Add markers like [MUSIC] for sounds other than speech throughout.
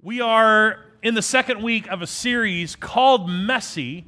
We are in the second week of a series called Messy.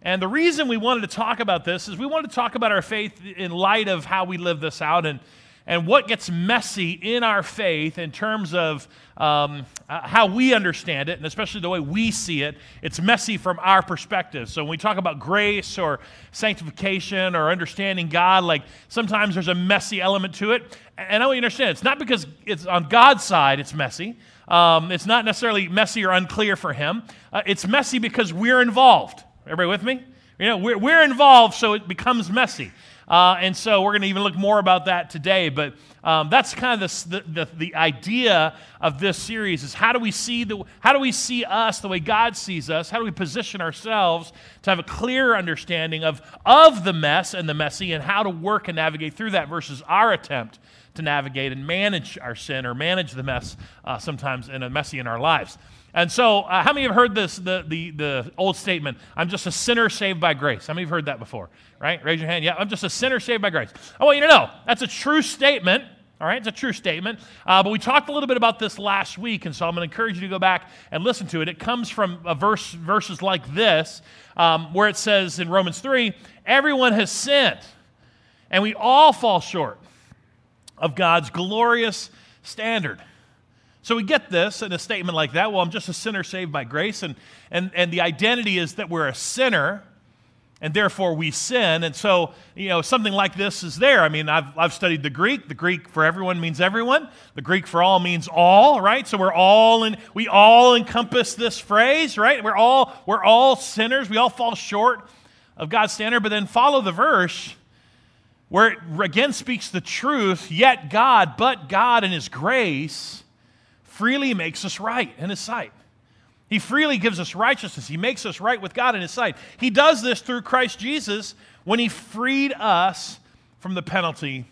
And the reason we wanted to talk about this is we wanted to talk about our faith in light of how we live this out and, and what gets messy in our faith in terms of um, uh, how we understand it, and especially the way we see it. It's messy from our perspective. So when we talk about grace or sanctification or understanding God, like sometimes there's a messy element to it. And I want you to understand it's not because it's on God's side, it's messy. Um, it's not necessarily messy or unclear for him. Uh, it's messy because we're involved. Everybody with me? You know, we're, we're involved, so it becomes messy. Uh, and so we're going to even look more about that today. But um, that's kind of the, the, the, idea of this series is how do we see the how do we see us the way God sees us? How do we position ourselves to have a clear understanding of, of the mess and the messy and how to work and navigate through that versus our attempt to navigate and manage our sin or manage the mess uh, sometimes in a messy in our lives. And so, uh, how many have heard this, the, the, the old statement, I'm just a sinner saved by grace? How many have heard that before? Right? Raise your hand. Yeah, I'm just a sinner saved by grace. I want you to know that's a true statement. All right, it's a true statement. Uh, but we talked a little bit about this last week, and so I'm going to encourage you to go back and listen to it. It comes from a verse, verses like this, um, where it says in Romans 3 everyone has sinned, and we all fall short of God's glorious standard. So we get this in a statement like that. Well, I'm just a sinner saved by grace. And, and, and the identity is that we're a sinner and therefore we sin. And so, you know, something like this is there. I mean, I've, I've studied the Greek. The Greek for everyone means everyone. The Greek for all means all, right? So we're all in, we all encompass this phrase, right? We're all, we're all sinners. We all fall short of God's standard. But then follow the verse where it again speaks the truth, yet God, but God in His grace, freely makes us right in His sight. He freely gives us righteousness. He makes us right with God in His sight. He does this through Christ Jesus when He freed us from the penalty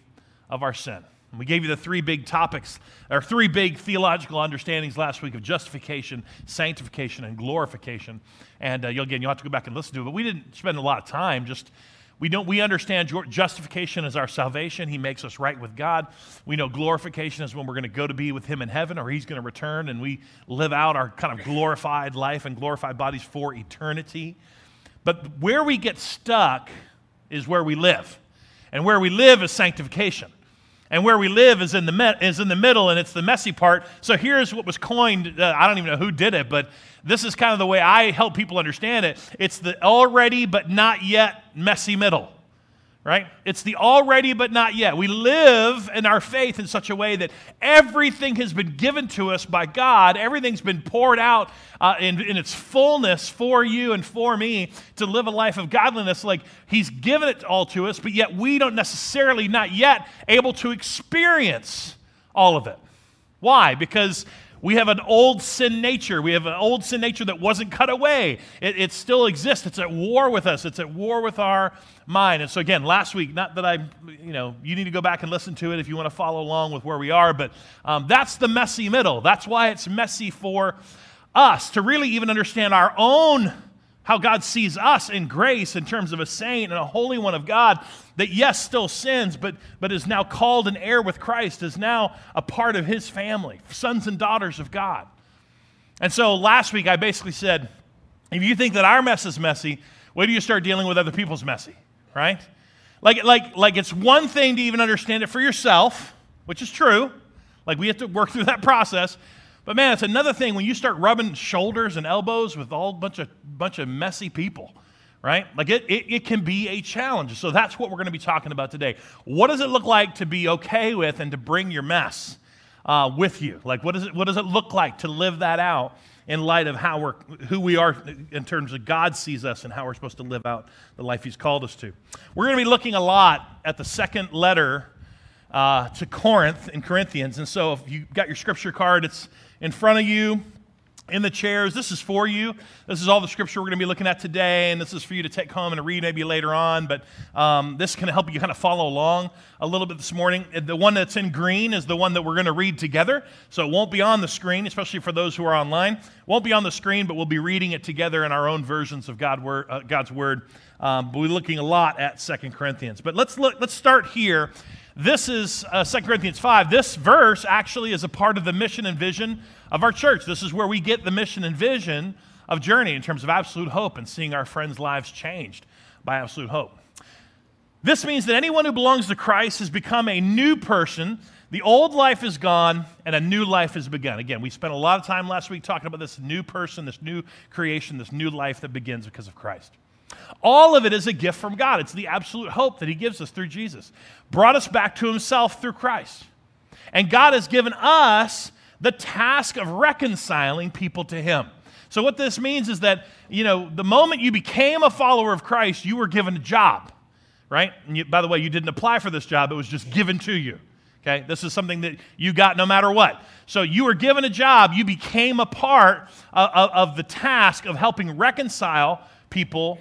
of our sin. And we gave you the three big topics, or three big theological understandings last week of justification, sanctification, and glorification. And uh, you'll, again, you'll have to go back and listen to it. But we didn't spend a lot of time just we, don't, we understand justification is our salvation. He makes us right with God. We know glorification is when we're going to go to be with Him in heaven or He's going to return and we live out our kind of glorified life and glorified bodies for eternity. But where we get stuck is where we live. And where we live is sanctification. And where we live is in the, me- is in the middle, and it's the messy part. So here's what was coined. Uh, I don't even know who did it, but this is kind of the way I help people understand it. It's the already but not yet messy middle right? It's the already but not yet. We live in our faith in such a way that everything has been given to us by God, everything's been poured out uh, in, in its fullness for you and for me to live a life of godliness. Like He's given it all to us, but yet we don't necessarily, not yet, able to experience all of it. Why? Because we have an old sin nature. We have an old sin nature that wasn't cut away. It, it, still exists. It's at war with us. It's at war with our mind. And so, again, last week, not that I, you know, you need to go back and listen to it if you want to follow along with where we are, but um, that's the messy middle. That's why it's messy for us to really even understand our own how God sees us in grace in terms of a saint and a holy one of God that, yes, still sins, but, but is now called an heir with Christ, is now a part of his family, sons and daughters of God. And so last week I basically said, if you think that our mess is messy, wait do you start dealing with other people's messy, right? Like, like, like it's one thing to even understand it for yourself, which is true. Like we have to work through that [LAUGHS] process. But man, it's another thing when you start rubbing shoulders and elbows with all bunch of bunch of messy people, right? Like it, it, it can be a challenge. So that's what we're going to be talking about today. What does it look like to be okay with and to bring your mess uh, with you? Like what does it what does it look like to live that out in light of how we're who we are in terms of God sees us and how we're supposed to live out the life He's called us to? We're going to be looking a lot at the second letter uh, to Corinth in Corinthians. And so if you got your scripture card, it's in front of you in the chairs. This is for you. This is all the scripture we're going to be looking at today, and this is for you to take home and read maybe later on. But um, this can help you kind of follow along a little bit this morning. The one that's in green is the one that we're going to read together, so it won't be on the screen, especially for those who are online. It won't be on the screen, but we'll be reading it together in our own versions of God, uh, God's word. Um, we're looking a lot at Second Corinthians. But let's look. Let's start here This is uh, 2 Corinthians 5. This verse actually is a part of the mission and vision of our church. This is where we get the mission and vision of Journey in terms of absolute hope and seeing our friends' lives changed by absolute hope. This means that anyone who belongs to Christ has become a new person. The old life is gone and a new life has begun. Again, we spent a lot of time last week talking about this new person, this new creation, this new life that begins because of Christ. All of it is a gift from God. It's the absolute hope that He gives us through Jesus. Brought us back to Himself through Christ. And God has given us the task of reconciling people to Him. So, what this means is that, you know, the moment you became a follower of Christ, you were given a job right? And you, by the way, you didn't apply for this job, it was just given to you. Okay? This is something that you got no matter what. So you were given a job, you became a part of, of, of the task of helping reconcile people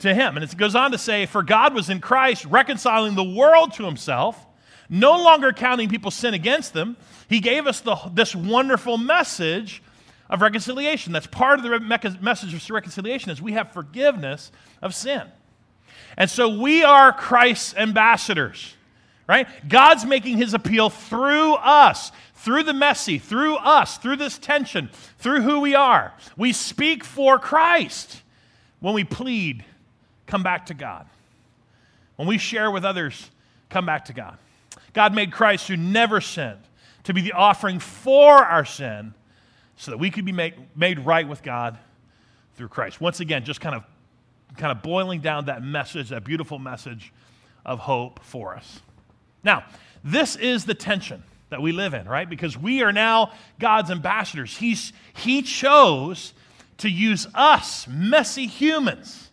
to Him. And it goes on to say, For God was in Christ reconciling the world to Himself, no longer counting people's sin against them. He gave us the, this wonderful message of reconciliation. That's part of the message of reconciliation is we have forgiveness of sin. And so we are Christ's ambassadors, right? God's making his appeal through us, through the messy, through us, through this tension, through who we are. We speak for Christ when we plead, come back to God. When we share with others, come back to God. God made Christ, who never sinned, to be the offering for our sin so that we could be made, made right with God through Christ. Once again, just kind of kind of boiling down that message, that beautiful message of hope for us. Now, this is the tension that we live in, right? Because we are now God's ambassadors. He's, he chose to use us, messy humans,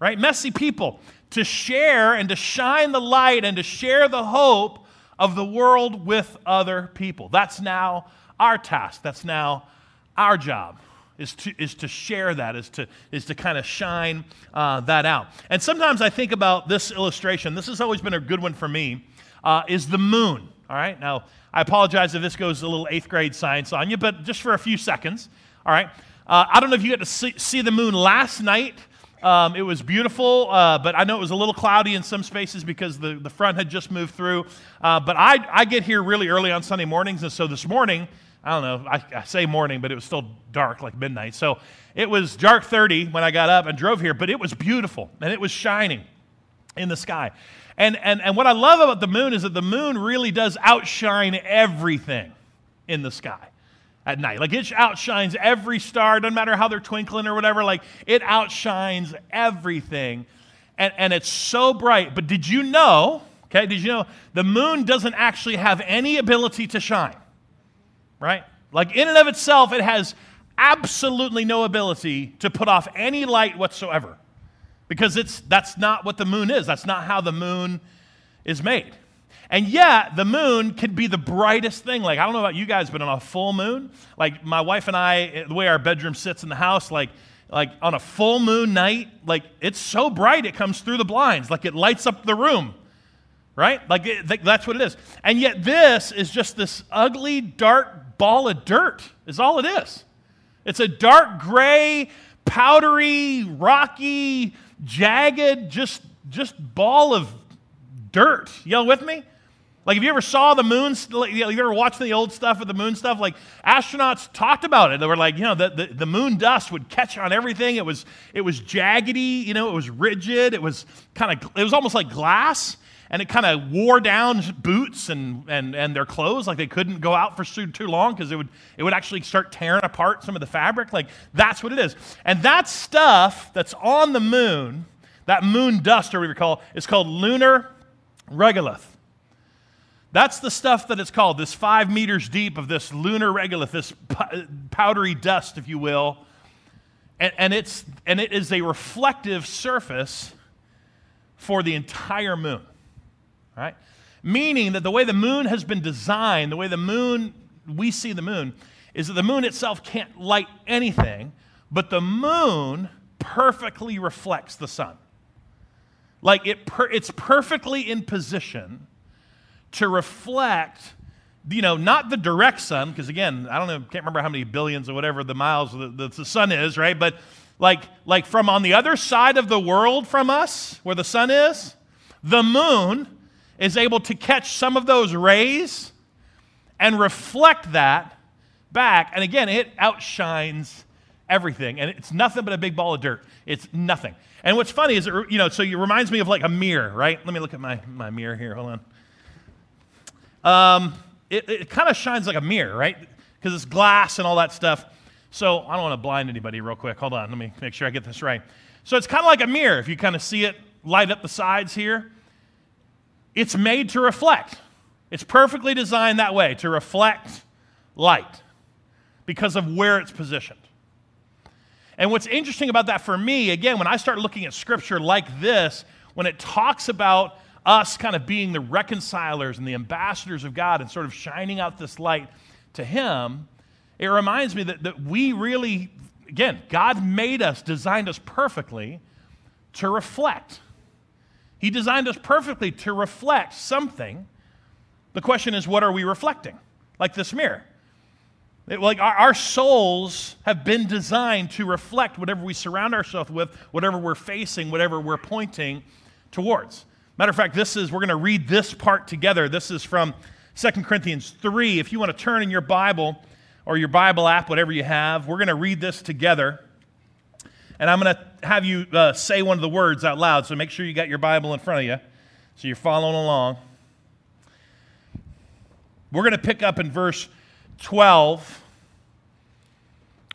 right? Messy people, to share and to shine the light and to share the hope of the world with other people. That's now our task. That's now our job is to, is to share that, is to, is to kind of shine uh, that out. And sometimes I think about this illustration. This has always been a good one for me, uh, is the moon. All right, now I apologize if this goes a little eighth grade science on you, but just for a few seconds. All right, uh, I don't know if you got to see, see the moon last night. Um, it was beautiful, uh, but I know it was a little cloudy in some spaces because the, the front had just moved through. Uh, but I, I get here really early on Sunday mornings, and so this morning I don't know, I, I, say morning, but it was still dark, like midnight. So it was dark 30 when I got up and drove here, but it was beautiful and it was shining in the sky. And, and, and what I love about the moon is that the moon really does outshine everything in the sky at night. Like it outshines every star, doesn't matter how they're twinkling or whatever, like it outshines everything. And, and it's so bright. But did you know, okay, did you know the moon doesn't actually have any ability to shine? right? Like, in and of itself, it has absolutely no ability to put off any light whatsoever because it's, that's not what the moon is. That's not how the moon is made. And yet, the moon can be the brightest thing. Like, I don't know about you guys, but on a full moon, like my wife and I, the way our bedroom sits in the house, like, like on a full moon night, like it's so bright it comes through the blinds, like it lights up the room right? Like it, that's what it is. And yet, this is just this ugly, dark ball of dirt, is all it is. It's a dark gray, powdery, rocky, jagged, just, just ball of dirt. Y'all with me? Like, if you ever saw the moon, like, you ever watched the old stuff with the moon stuff? Like, astronauts talked about it. They were like, you know, the, the, the, moon dust would catch on everything. It was, it was jaggedy, you know, it was rigid. It was kind of, it was almost like glass and it kind of wore down boots and, and, and their clothes like they couldn't go out for too long because it would, it would actually start tearing apart some of the fabric like that's what it is and that stuff that's on the moon that moon dust or you call is called lunar regolith that's the stuff that it's called this five meters deep of this lunar regolith this powdery dust if you will and, and, it's, and it is a reflective surface for the entire moon right? Meaning that the way the moon has been designed, the way the moon, we see the moon, is that the moon itself can't light anything, but the moon perfectly reflects the sun. Like it per, it's perfectly in position to reflect, you know, not the direct sun, because again, I don't know, can't remember how many billions or whatever the miles the, the, the sun is, right? But like, like from on the other side of the world from us, where the sun is, the moon is able to catch some of those rays and reflect that back. And again, it outshines everything. And it's nothing but a big ball of dirt. It's nothing. And what's funny is, it, you know, so it reminds me of like a mirror, right? Let me look at my, my mirror here. Hold on. Um, it, it kind of shines like a mirror, right? Because it's glass and all that stuff. So I don't want to blind anybody real quick. Hold on. Let me make sure I get this right. So it's kind of like a mirror. If you kind of see it light up the sides here, it's made to reflect. It's perfectly designed that way to reflect light because of where it's positioned. And what's interesting about that for me, again, when I start looking at scripture like this, when it talks about us kind of being the reconcilers and the ambassadors of God and sort of shining out this light to Him, it reminds me that, that we really, again, God made us, designed us perfectly to reflect. He designed us perfectly to reflect something. The question is, what are we reflecting? Like this mirror. It, like our, our souls have been designed to reflect whatever we surround ourselves with, whatever we're facing, whatever we're pointing towards. Matter of fact, this is, we're going to read this part together. This is from 2 Corinthians 3. If you want to turn in your Bible or your Bible app, whatever you have, we're going to read this together. And I'm going to have you uh, say one of the words out loud. So make sure you got your Bible in front of you so you're following along. We're going to pick up in verse 12.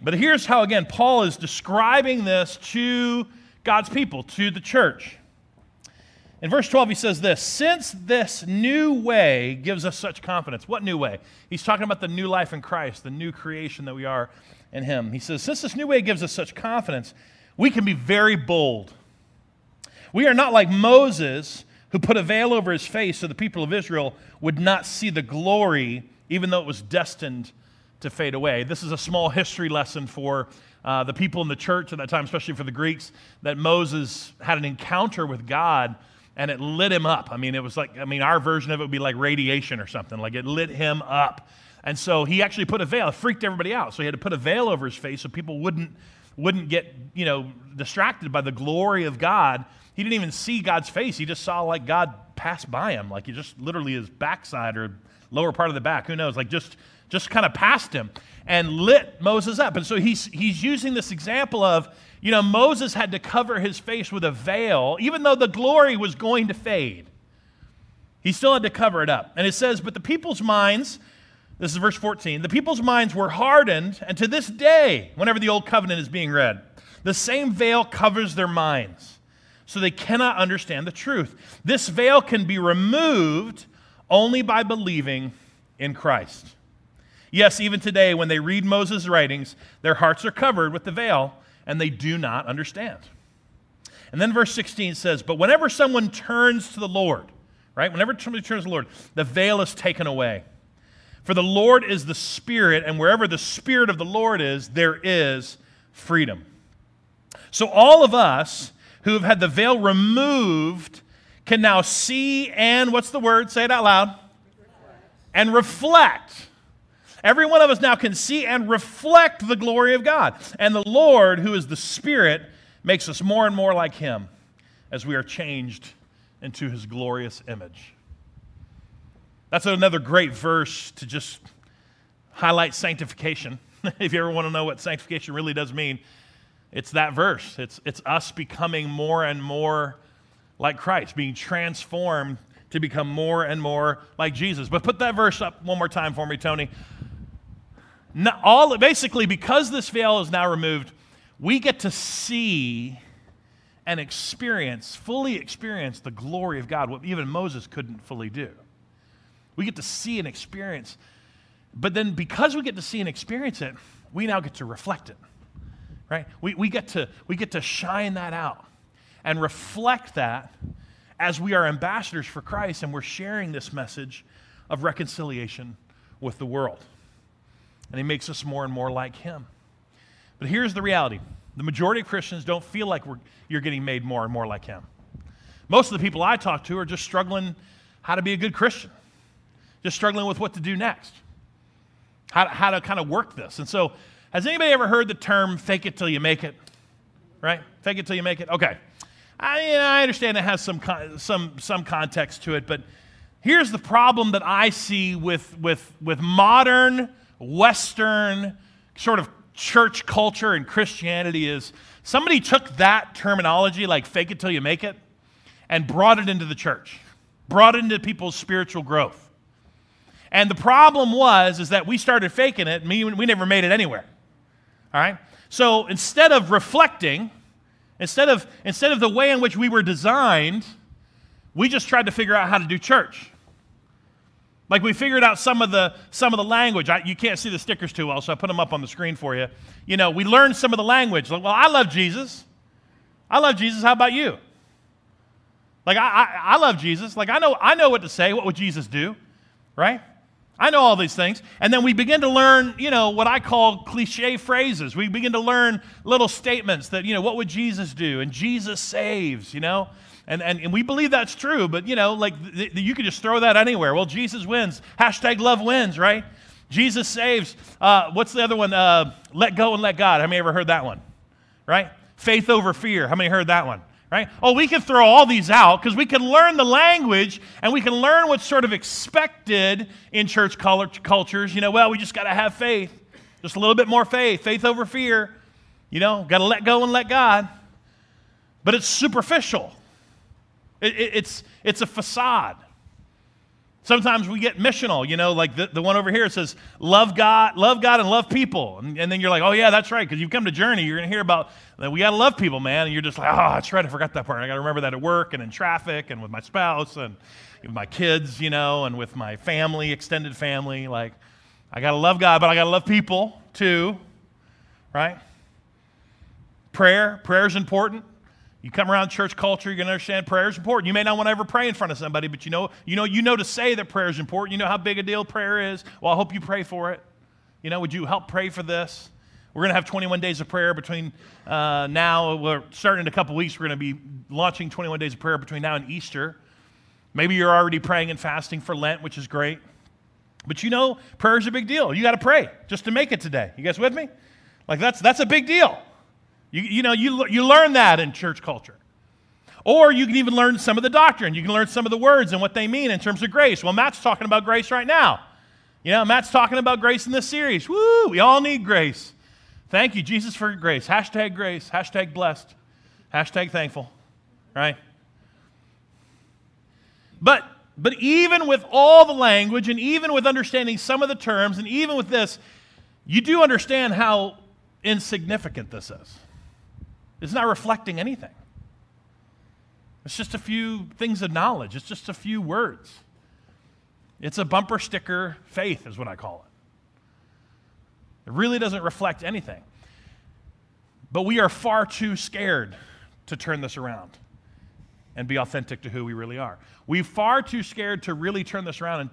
But here's how, again, Paul is describing this to God's people, to the church. In verse 12, he says this Since this new way gives us such confidence. What new way? He's talking about the new life in Christ, the new creation that we are in Him. He says, Since this new way gives us such confidence, we can be very bold. We are not like Moses, who put a veil over his face so the people of Israel would not see the glory, even though it was destined to fade away. This is a small history lesson for uh, the people in the church at that time, especially for the Greeks, that Moses had an encounter with God and it lit him up. I mean, it was like, I mean, our version of it would be like radiation or something. Like it lit him up. And so he actually put a veil. It freaked everybody out. So he had to put a veil over his face so people wouldn't wouldn't get, you know, distracted by the glory of God. He didn't even see God's face. He just saw like God pass by him, like he just literally his backside or lower part of the back, who knows, like just just kind of passed him and lit Moses up. And so he's he's using this example of, you know, Moses had to cover his face with a veil, even though the glory was going to fade. He still had to cover it up. And it says, but the people's minds this is verse 14. The people's minds were hardened, and to this day, whenever the old covenant is being read, the same veil covers their minds, so they cannot understand the truth. This veil can be removed only by believing in Christ. Yes, even today, when they read Moses' writings, their hearts are covered with the veil, and they do not understand. And then verse 16 says, But whenever someone turns to the Lord, right, whenever somebody turns to the Lord, the veil is taken away. For the Lord is the Spirit, and wherever the Spirit of the Lord is, there is freedom. So all of us who have had the veil removed can now see and, what's the word? Say it out loud. And reflect. Every one of us now can see and reflect the glory of God. And the Lord, who is the Spirit, makes us more and more like Him as we are changed into His glorious image. That's another great verse to just highlight sanctification. [LAUGHS] if you ever want to know what sanctification really does mean, it's that verse. It's, it's us becoming more and more like Christ, being transformed to become more and more like Jesus. But put that verse up one more time for me, Tony. Not all, basically, because this veil is now removed, we get to see and experience, fully experience the glory of God, what even Moses couldn't fully do. We get to see and experience. But then because we get to see and experience it, we now get to reflect it. Right? We, we, get to, we get to shine that out and reflect that as we are ambassadors for Christ and we're sharing this message of reconciliation with the world. And he makes us more and more like him. But here's the reality the majority of Christians don't feel like you're getting made more and more like him. Most of the people I talk to are just struggling how to be a good Christian just struggling with what to do next, how, how to kind of work this. And so, has anybody ever heard the term fake it till you make it? Right? Fake it till you make it? Okay. I, you know, I understand it has some, some, some context to it, but here's the problem that I see with, with, with modern, Western sort of church culture and Christianity is somebody took that terminology, like fake it till you make it, and brought it into the church, brought it into people's spiritual growth. And the problem was is that we started faking it, and we, never made it anywhere. All right? So instead of reflecting, instead of, instead of the way in which we were designed, we just tried to figure out how to do church. Like we figured out some of the some of the language. I, you can't see the stickers too well, so I put them up on the screen for you. You know, we learned some of the language. Like, well, I love Jesus. I love Jesus. How about you? Like I, I, I love Jesus. Like I know I know what to say. What would Jesus do? Right? I know all these things. And then we begin to learn, you know, what I call cliche phrases. We begin to learn little statements that, you know, what would Jesus do? And Jesus saves, you know? And, and, and we believe that's true, but, you know, like th- th- you could just throw that anywhere. Well, Jesus wins. Hashtag love wins, right? Jesus saves. Uh, what's the other one? Uh, let go and let God. How many ever heard that one? Right? Faith over fear. How many heard that one? right? Oh, we can throw all these out because we can learn the language and we can learn what's sort of expected in church cultures. You know, well, we just got to have faith, just a little bit more faith, faith over fear. You know, got to let go and let God. But it's superficial. It, it, it's, it's a facade. Sometimes we get missional, you know, like the, the one over here says, love God, love God and love people. And, and then you're like, oh, yeah, that's right, because you've come to Journey, you're to hear about that we got to love people, man. And you're just like, oh, that's right, I forgot that part. I got to remember that at work and in traffic and with my spouse and with my kids, you know, and with my family, extended family. Like, I got to love God, but I got to love people too, right? Prayer, prayer is important. You come around church culture, you're going to understand prayer is important. You may not want to ever pray in front of somebody, but you know, you know, you know to say that prayer is important. You know how big a deal prayer is. Well, I hope you pray for it. You know, would you help pray for this? We're going to have 21 days of prayer between uh, now. We're starting in a couple weeks. We're going to be launching 21 days of prayer between now and Easter. Maybe you're already praying and fasting for Lent, which is great. But you know, prayer is a big deal. You got to pray just to make it today. You guys with me? Like that's that's a big deal. You, you know, you, you learn that in church culture. Or you can even learn some of the doctrine. You can learn some of the words and what they mean in terms of grace. Well, Matt's talking about grace right now. You know, Matt's talking about grace in this series. Woo, we all need grace. Thank you, Jesus, for grace. Hashtag grace. Hashtag blessed. Hashtag thankful. Right? But but even with all the language and even with understanding some of the terms and even with this, you do understand how insignificant this is. It's not reflecting anything. It's just a few things of knowledge, it's just a few words. It's a bumper sticker faith, is what I call it. It really doesn't reflect anything. But we are far too scared to turn this around and be authentic to who we really are. We're far too scared to really turn this around and,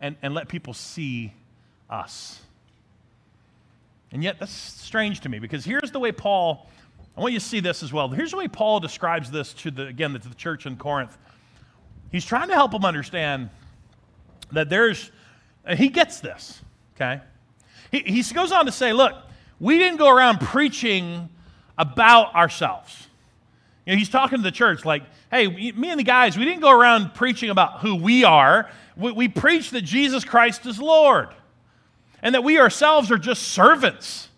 and, and let people see us. And yet, that's strange to me because here's the way Paul I want you to see this as well. Here's the way Paul describes this to the, again, to the church in Corinth. He's trying to help them understand that there's, uh, he gets this, okay? He, he goes on to say, look, we didn't go around preaching about ourselves. You know, he's talking to the church like, hey, me and the guys, we didn't go around preaching about who we are. We, we preach that Jesus Christ is Lord and that we ourselves are just servants.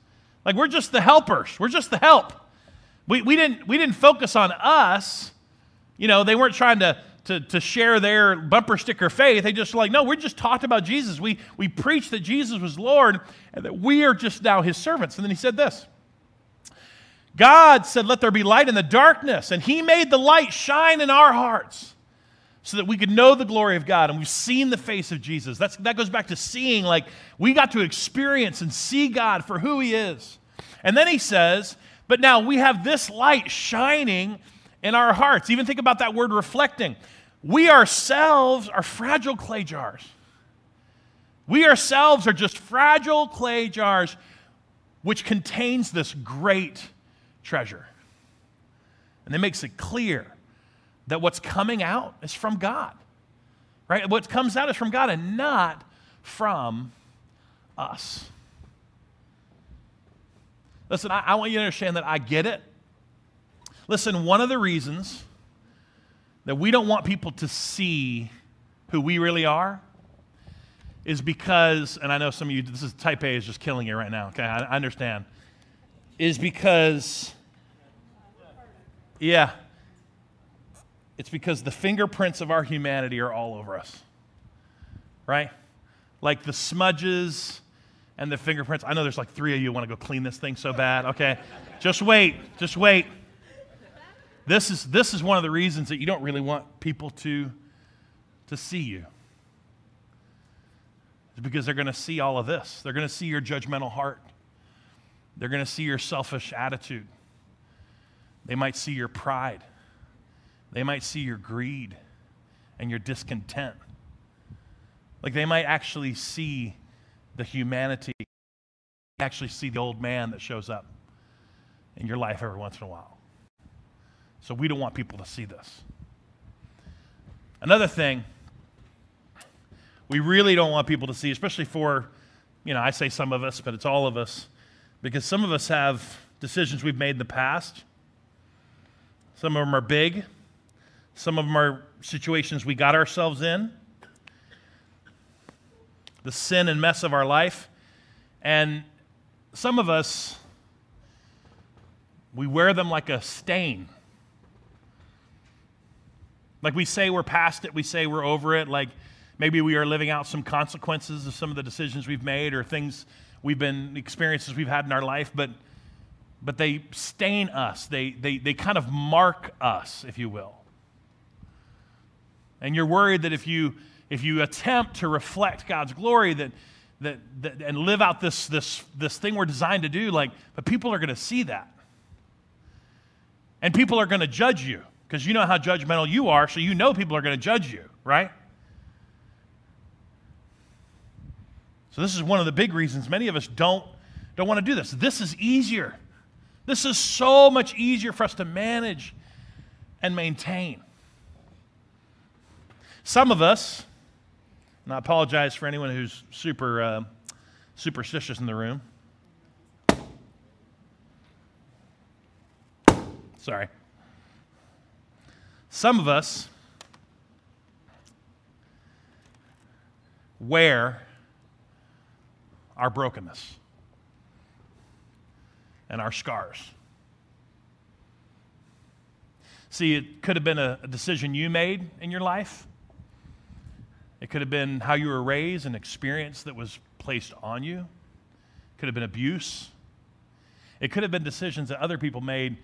Like we're just the helpers, we're just the help. We, we, didn't, we didn't focus on us. You know, they weren't trying to, to, to share their bumper sticker faith. They just like, no, we just talked about Jesus. We, we preached that Jesus was Lord and that we are just now his servants. And then he said this God said, Let there be light in the darkness. And he made the light shine in our hearts so that we could know the glory of God. And we've seen the face of Jesus. That's, that goes back to seeing, like, we got to experience and see God for who he is. And then he says, but now we have this light shining in our hearts. Even think about that word reflecting. We ourselves are fragile clay jars. We ourselves are just fragile clay jars which contains this great treasure. And it makes it clear that what's coming out is from God. Right? What comes out is from God and not from us. Listen, I, I want you to understand that I get it. Listen, one of the reasons that we don't want people to see who we really are is because, and I know some of you, this is type A is just killing you right now, okay? I, I understand. Is because, yeah, it's because the fingerprints of our humanity are all over us, right? Like the smudges and the fingerprints. I know there's like three of you want to go clean this thing so bad, okay? just wait, just wait. This is, this is one of the reasons that you don't really want people to, to see you. It's because they're going to see all of this. They're going to see your judgmental heart. They're going to see your selfish attitude. They might see your pride. They might see your greed and your discontent. Like they might actually see the humanity, actually see the old man that shows up in your life every once in a while. So we don't want people to see this. Another thing we really don't want people to see, especially for, you know, I say some of us, but it's all of us, because some of us have decisions we've made in the past. Some of them are big, some of them are situations we got ourselves in, the sin and mess of our life. And some of us, we wear them like a stain. Like we say we're past it, we say we're over it, like maybe we are living out some consequences of some of the decisions we've made or things we've been, experiences we've had in our life, but, but they stain us. They, they, they kind of mark us, if you will. And you're worried that if you, if you attempt to reflect God's glory, that, that, that, and live out this, this, this thing we're designed to do, like, but people are going to see that. And people are going to judge you because you know how judgmental you are, so you know people are going to judge you, right? So this is one of the big reasons many of us don't, don't want to do this. This is easier. This is so much easier for us to manage and maintain. Some of us, and I apologize for anyone who's super uh, superstitious in the room. Sorry. Some of us wear our brokenness and our scars. See, it could have been a, a, decision you made in your life. It could have been how you were raised, an experience that was placed on you. It could have been abuse. It could have been decisions that other people made,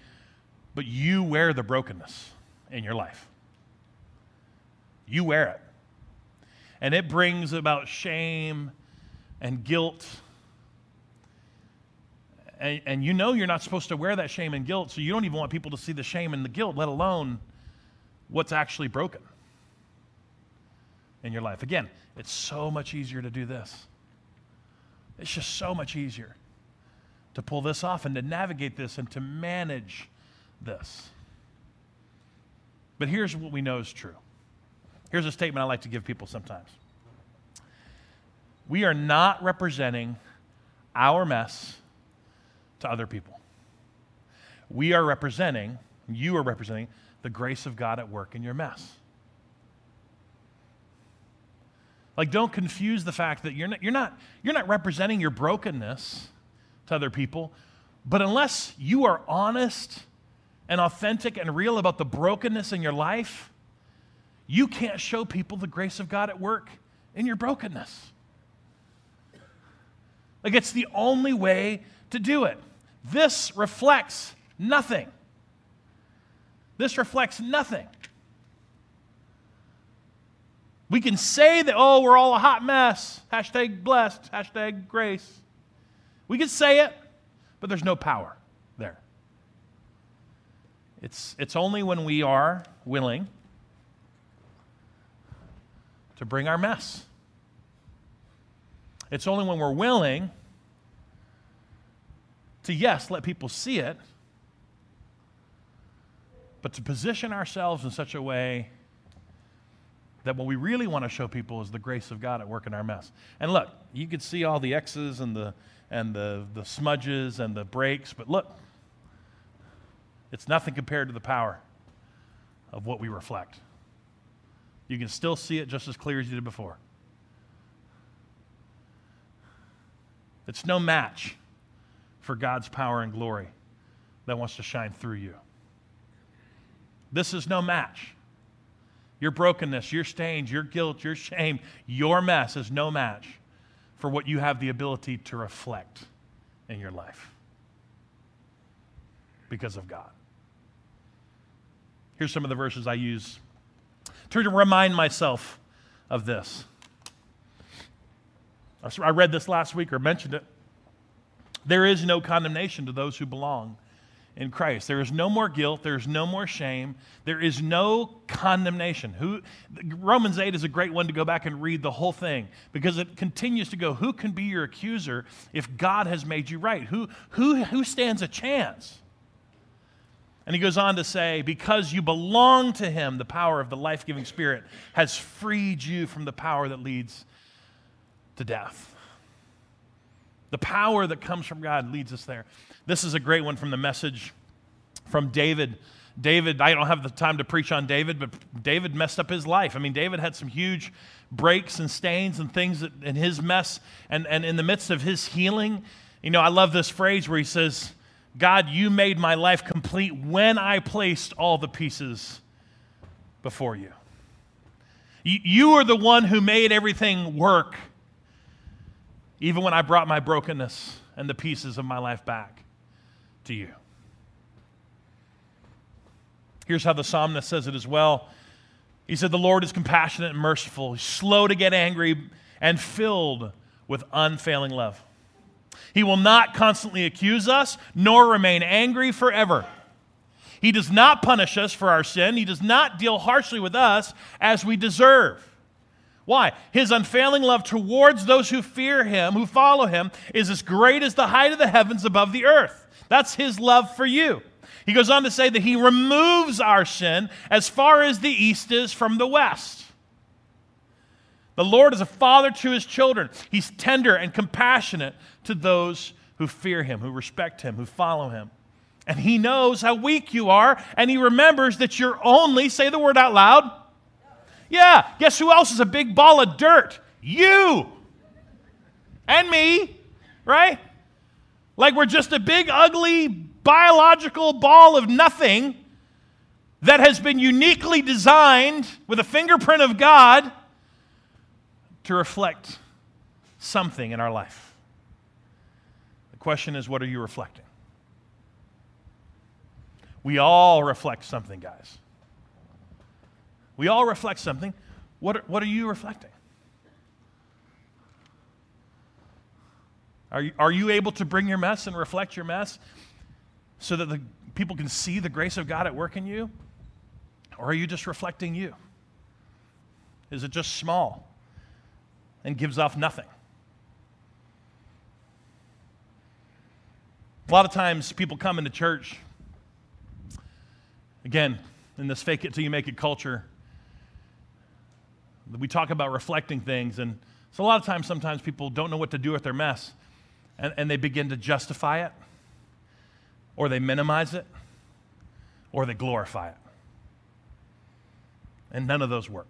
but you wear the brokenness in your life. You wear it. And it brings about shame and guilt. And, and, you know you're not supposed to wear that shame and guilt, so you don't even want people to see the shame and the guilt, let alone what's actually broken in your life. Again, it's so much easier to do this. It's just so much easier to pull this off and to navigate this and to manage this. But here's what we know is true. Here's a statement I like to give people sometimes. We are not representing our mess to other people. We are representing, you are representing, the grace of God at work in your mess. Like, don't confuse the fact that you're not, you're not, you're not representing your brokenness to other people, but unless you are honest and authentic and real about the brokenness in your life, you can't show people the grace of God at work in your brokenness. Like, it's the only way to do it. This reflects nothing. This reflects nothing. We can say that, oh, we're all a hot mess. Hashtag blessed. Hashtag grace. We can say it, but there's no power there. It's, it's only when we are willing to bring our mess. It's only when we're willing to, yes, let people see it, but to position ourselves in such a way that what we really want to show people is the grace of God at work in our mess. And look, you could see all the X's and the and the, the smudges and the breaks, but look, it's nothing compared to the power of what we reflect. you can still see it just as clear as you did before. It's no match for God's power and glory that wants to shine through you. This is no match. Your brokenness, your stains, your guilt, your shame, your mess is no match for what you have the ability to reflect in your life because of God. Here's some of the verses I use to remind myself of this. I read this last week or mentioned it. There is no condemnation to those who belong in Christ. There is no more guilt. There is no more shame. There is no condemnation. Who, Romans 8 is a great one to go back and read the whole thing because it continues to go, Who can be your accuser if God has made you right? Who, who, who stands a chance? And he goes on to say, Because you belong to him, the power of the life giving spirit has freed you from the power that leads to death. The power that comes from God leads us there. This is a great one from the message from David. David, I don't have the time to preach on David, but David messed up his life. I mean, David had some huge breaks and stains and things in his mess. And, and in the midst of his healing, you know, I love this phrase where he says, God, you made my life complete when I placed all the pieces before you. You are the one who made everything work, even when I brought my brokenness and the pieces of my life back to you. Here's how the psalmist says it as well. He said, The Lord is compassionate and merciful, He's slow to get angry, and filled with unfailing love. He will not constantly accuse us, nor remain angry forever. He does not punish us for our sin. He does not deal harshly with us as we deserve. Why? His unfailing love towards those who fear him, who follow him, is as great as the height of the heavens above the earth. That's his love for you. He goes on to say that he removes our sin as far as the east is from the west. The Lord is a father to his children. He's tender and compassionate to those who fear him, who respect him, who follow him. And he knows how weak you are, and he remembers that you're only, say the word out loud. Yeah, guess who else is a big ball of dirt? You and me, right? Like we're just a big, ugly, biological ball of nothing that has been uniquely designed with a fingerprint of God to reflect something in our life. The question is, what are you reflecting? We all reflect something, guys. We all reflect something. What are, what are you reflecting? Are you, are you able to bring your mess and reflect your mess so that the people can see the grace of God at work in you? Or are you just reflecting you? Is it just small and gives off nothing? A lot of times people come into church, again, in this fake it till you make it culture. We talk about reflecting things, and so a lot of times, sometimes people don't know what to do with their mess and, and they begin to justify it, or they minimize it, or they glorify it. And none of those work.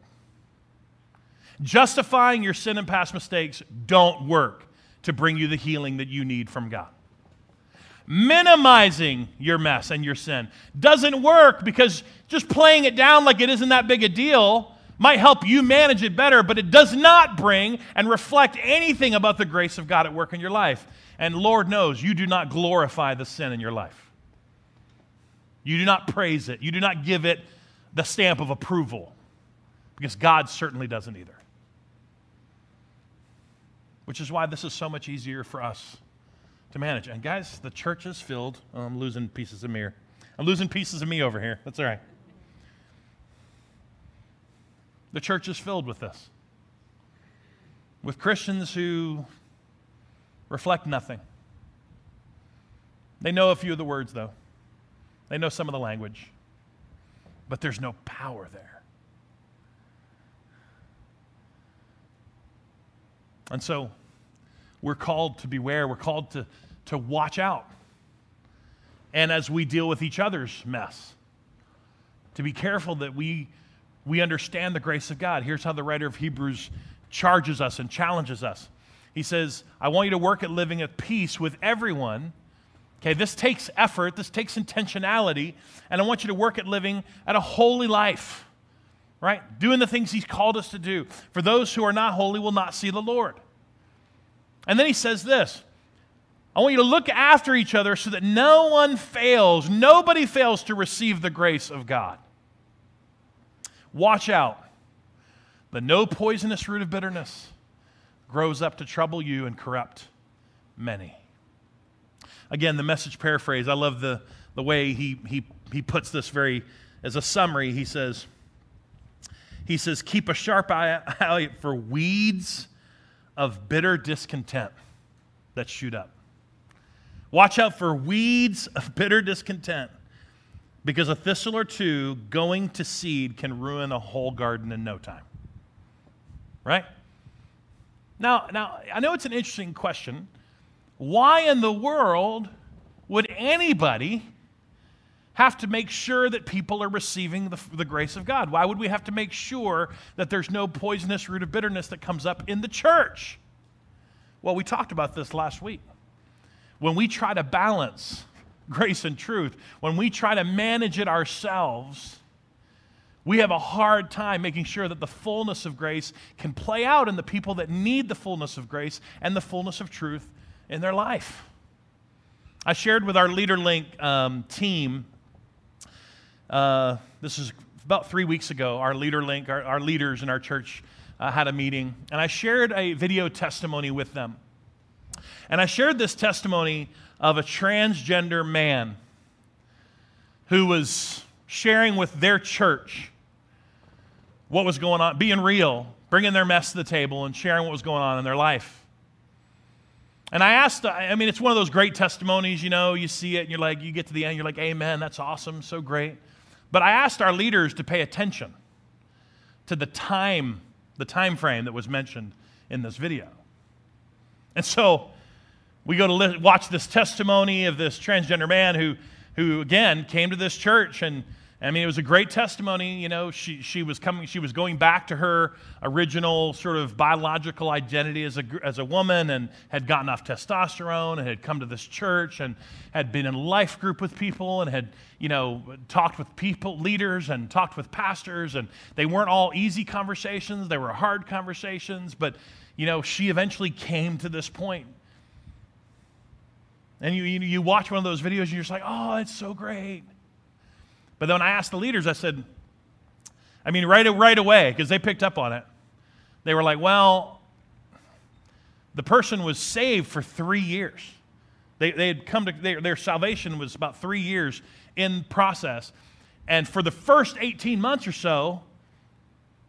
Justifying your sin and past mistakes don't work to bring you the healing that you need from God. Minimizing your mess and your sin doesn't work because just playing it down like it isn't that big a deal might help you manage it better, but it does not bring and reflect anything about the grace of God at work in your life. And Lord knows you do not glorify the sin in your life. You do not praise it. You do not give it the stamp of approval because God certainly doesn't either. Which is why this is so much easier for us to manage. And guys, the church is filled. Oh, I'm losing pieces of me. I'm losing pieces of me over here. That's all right. The church is filled with this. With Christians who reflect nothing. They know a few of the words, though, they know some of the language, but there's no power there. And so we're called to beware, we're called to, to watch out. And as we deal with each other's mess, to be careful that we we understand the grace of God. Here's how the writer of Hebrews charges us and challenges us. He says, I want you to work at living at peace with everyone. Okay, this takes effort, this takes intentionality, and I want you to work at living at a holy life, right? Doing the things He's called us to do. For those who are not holy will not see the Lord. And then He says this I want you to look after each other so that no one fails, nobody fails to receive the grace of God. Watch out that no poisonous root of bitterness grows up to trouble you and corrupt many. Again, the message paraphrase, I love the, the way he, he, he puts this very, as a summary, he says, he says, keep a sharp eye out for weeds of bitter discontent that shoot up. Watch out for weeds of bitter discontent because a thistle or two going to seed can ruin a whole garden in no time. Right? Now, now I know it's an interesting question. Why in the world would anybody have to make sure that people are receiving the, the grace of God? Why would we have to make sure that there's no poisonous root of bitterness that comes up in the church? Well, we talked about this last week. When we try to balance grace and truth, when we try to manage it ourselves, we have a hard time making sure that the fullness of grace can play out in the people that need the fullness of grace and the fullness of truth in their life. I shared with our LeaderLink um, team, uh, this is about three weeks ago, our LeaderLink, our, our leaders in our church uh, had a meeting, and I shared a video testimony with them. And I shared this testimony of a transgender man who was sharing with their church what was going on, being real, bringing their mess to the table, and sharing what was going on in their life. And I asked, I mean, it's one of those great testimonies, you know, you see it and you're like, you get to the end, you're like, Amen, that's awesome, so great. But I asked our leaders to pay attention to the time, the time frame that was mentioned in this video. And so we go to li- watch this testimony of this transgender man who, who again came to this church and I mean, it was a great testimony. You know, she, she was coming, she was going back to her original sort of biological identity as a, as a woman and had gotten off testosterone and had come to this church and had been in life group with people and had, you know, talked with people, leaders and talked with pastors. And they weren't all easy conversations, they were hard conversations. But, you know, she eventually came to this point and you, you, you watch one of those videos and you're just like, oh, it's so great. But then when I asked the leaders, I said, I mean, right, right away, because they picked up on it, they were like, well, the person was saved for three years. They, they had come to, their, their salvation was about three years in process. And for the first 18 months or so,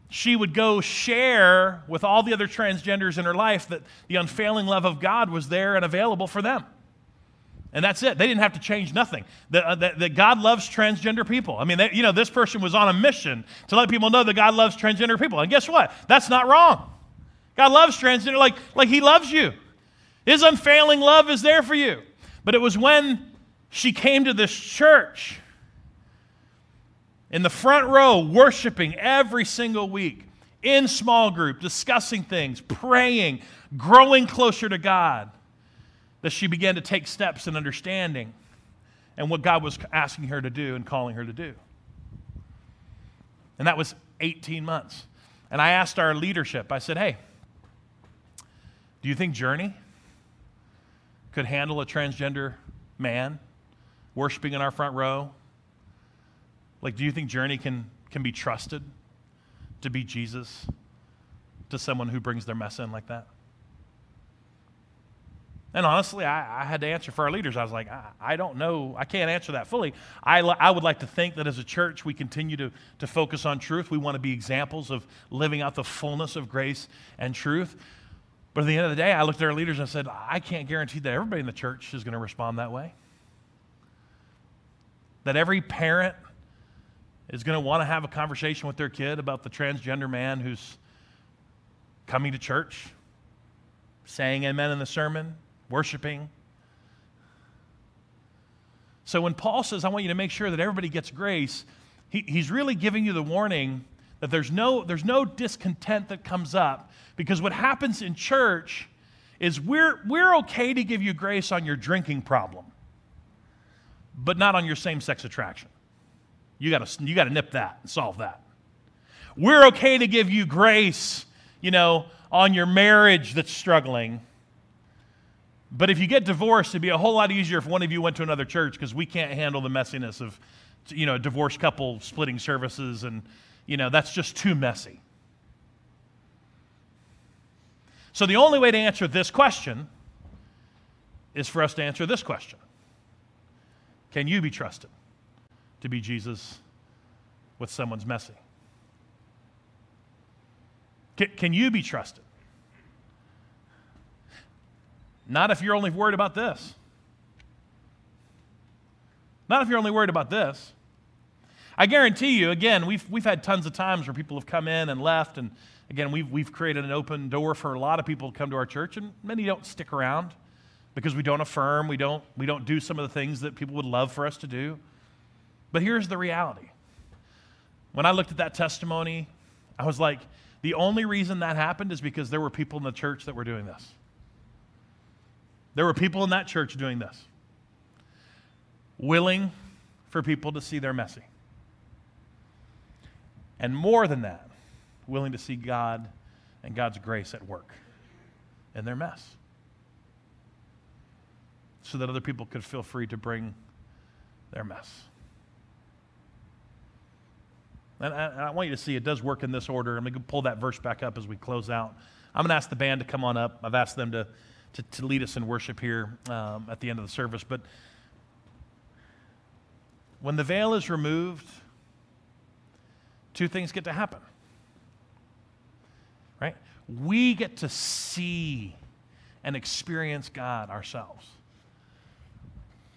she would go share with all the other transgenders in her life that the unfailing love of God was there and available for them. And that's it. They didn't have to change nothing. That, uh, that, God loves transgender people. I mean, they, you know, this person was on a mission to let people know that God loves transgender people. And guess what? That's not wrong. God loves transgender like, like He loves you. His unfailing love is there for you. But it was when she came to this church in the front row, worshiping every single week, in small group, discussing things, praying, growing closer to God that she began to take steps in understanding and what God was asking her to do and calling her to do. And that was 18 months. And I asked our leadership, I said, hey, do you think Journey could handle a transgender man worshiping in our front row? Like, do you think Journey can, can be trusted to be Jesus to someone who brings their mess in like that? And honestly, I, I, had to answer for our leaders. I was like, I, I, don't know. I can't answer that fully. I, I would like to think that as a church, we continue to, to focus on truth. We want to be examples of living out the fullness of grace and truth. But at the end of the day, I looked at our leaders and I said, I can't guarantee that everybody in the church is going to respond that way. That every parent is going to want to have a conversation with their kid about the transgender man who's coming to church, saying amen in the sermon, worshiping. So when Paul says, I want you to make sure that everybody gets grace, he, he's really giving you the warning That there's no, there's no discontent that comes up because what happens in church is we're, we're okay to give you grace on your drinking problem, but not on your same sex attraction. You got you to nip that and solve that. We're okay to give you grace, you know, on your marriage that's struggling. But if you get divorced, it'd be a whole lot easier if one of you went to another church because we can't handle the messiness of, you know, divorced couple splitting services and, you know, that's just too messy. So the only way to answer this question is for us to answer this question Can you be trusted to be Jesus with someone's messy? Can you be trusted? Not if you're only worried about this. Not if you're only worried about this. I guarantee you, again, we've, we've had tons of times where people have come in and left, and again, we've, we've created an open door for a lot of people to come to our church, and many don't stick around because we don't affirm, we don't, we don't do some of the things that people would love for us to do. But here's the reality. When I looked at that testimony, I was like, the only reason that happened is because there were people in the church that were doing this. There were people in that church doing this, willing for people to see their messy. And more than that, willing to see God and God's grace at work in their mess. So that other people could feel free to bring their mess. And I, and I, want you to see it does work in this order. I'm going to pull that verse back up as we close out. I'm going to ask the band to come on up. I've asked them to, to, to lead us in worship here um, at the end of the service. But when the veil is removed, two things get to happen. Right? We get to see and experience God ourselves.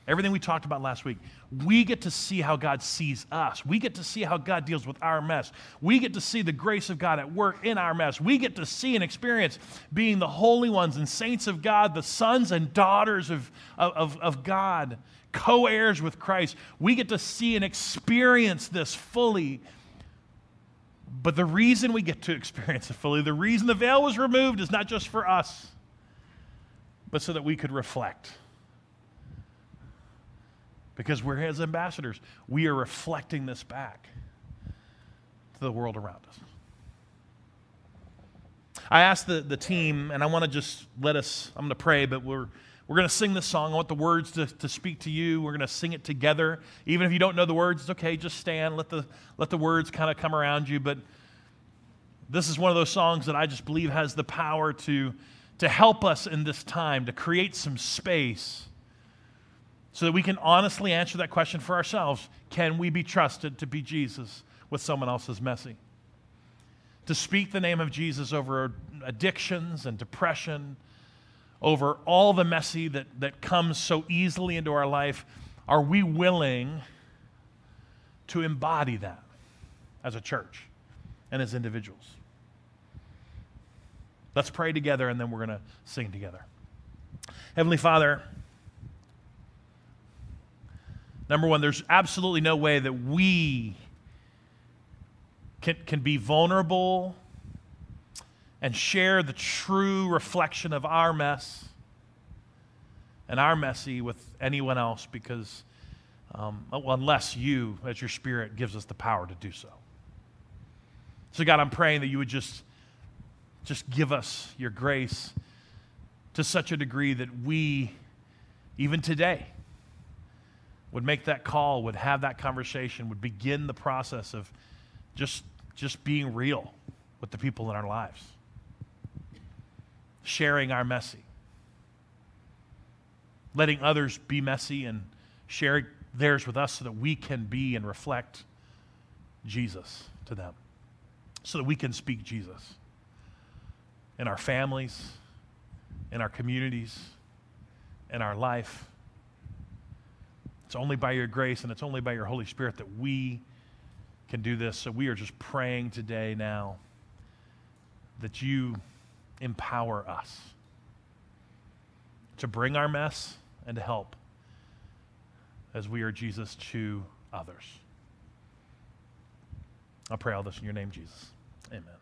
Everything we talked about last week, we get to see how God sees us. We get to see how God deals with our mess. We get to see the grace of God at work in our mess. We get to see and experience being the holy ones and saints of God, the sons and daughters of, of, of God, co heirs with Christ. We get to see and experience this fully. But the reason we get to experience it fully, the reason the veil was removed is not just for us, but so that we could reflect because we're his ambassadors. We are reflecting this back to the world around us. I asked the, the team, and I want to just let us, I'm going to pray, but we're, we're going to sing this song. I want the words to, to speak to you. We're going to sing it together. Even if you don't know the words, it's okay. Just stand. Let the, let the words kind of come around you. But this is one of those songs that I just believe has the power to, to help us in this time, to create some space so that we can honestly answer that question for ourselves can we be trusted to be Jesus with someone else's messy? To speak the name of Jesus over addictions and depression, over all the messy that, that comes so easily into our life, are we willing to embody that as a church and as individuals? Let's pray together and then we're going to sing together. Heavenly Father, Number one, there's absolutely no way that we can, can be vulnerable and share the true reflection of our mess and our messy with anyone else because, um, unless you, as your spirit, gives us the power to do so. So, God, I'm praying that you would just, just give us your grace to such a degree that we, even today, would make that call, would have that conversation, would begin the process of just, just being real with the people in our lives, sharing our messy, letting others be messy and share theirs with us so that we can be and reflect Jesus to them, so that we can speak Jesus in our families, in our communities, in our life it's only by your grace and it's only by your Holy Spirit that we can do this. So we are just praying today now that you empower us to bring our mess and to help as we are Jesus to others. I pray all this in your name, Jesus. Amen.